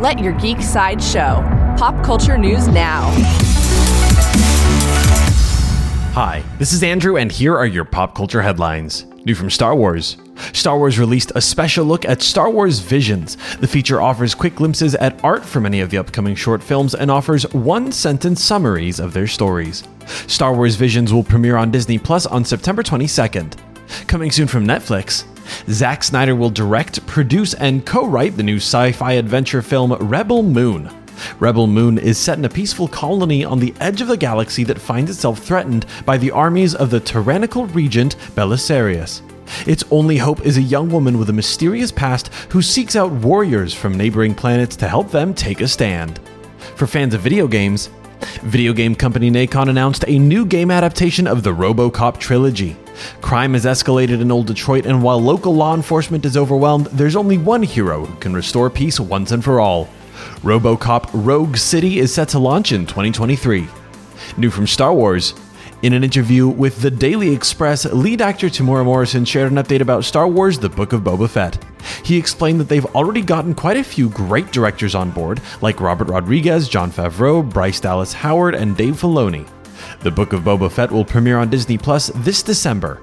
Let your geek side show. Pop culture news now. Hi, this is Andrew, and here are your pop culture headlines. New from Star Wars. Star Wars released a special look at Star Wars Visions. The feature offers quick glimpses at art from many of the upcoming short films and offers one sentence summaries of their stories. Star Wars Visions will premiere on Disney Plus on September 22nd. Coming soon from Netflix, Zack Snyder will direct, produce, and co write the new sci fi adventure film Rebel Moon. Rebel Moon is set in a peaceful colony on the edge of the galaxy that finds itself threatened by the armies of the tyrannical regent Belisarius. Its only hope is a young woman with a mysterious past who seeks out warriors from neighboring planets to help them take a stand. For fans of video games, video game company Nacon announced a new game adaptation of the RoboCop trilogy. Crime has escalated in Old Detroit, and while local law enforcement is overwhelmed, there's only one hero who can restore peace once and for all. RoboCop Rogue City is set to launch in 2023. New from Star Wars. In an interview with the Daily Express, lead actor Temuera Morrison shared an update about Star Wars The Book of Boba Fett. He explained that they've already gotten quite a few great directors on board, like Robert Rodriguez, Jon Favreau, Bryce Dallas Howard, and Dave Filoni. The Book of Boba Fett will premiere on Disney Plus this December.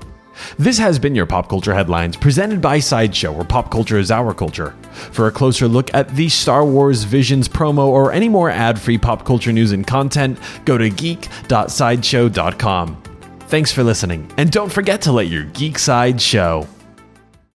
This has been your Pop Culture Headlines, presented by Sideshow, where pop culture is our culture. For a closer look at the Star Wars Visions promo or any more ad free pop culture news and content, go to geek.sideshow.com. Thanks for listening, and don't forget to let your geek side show.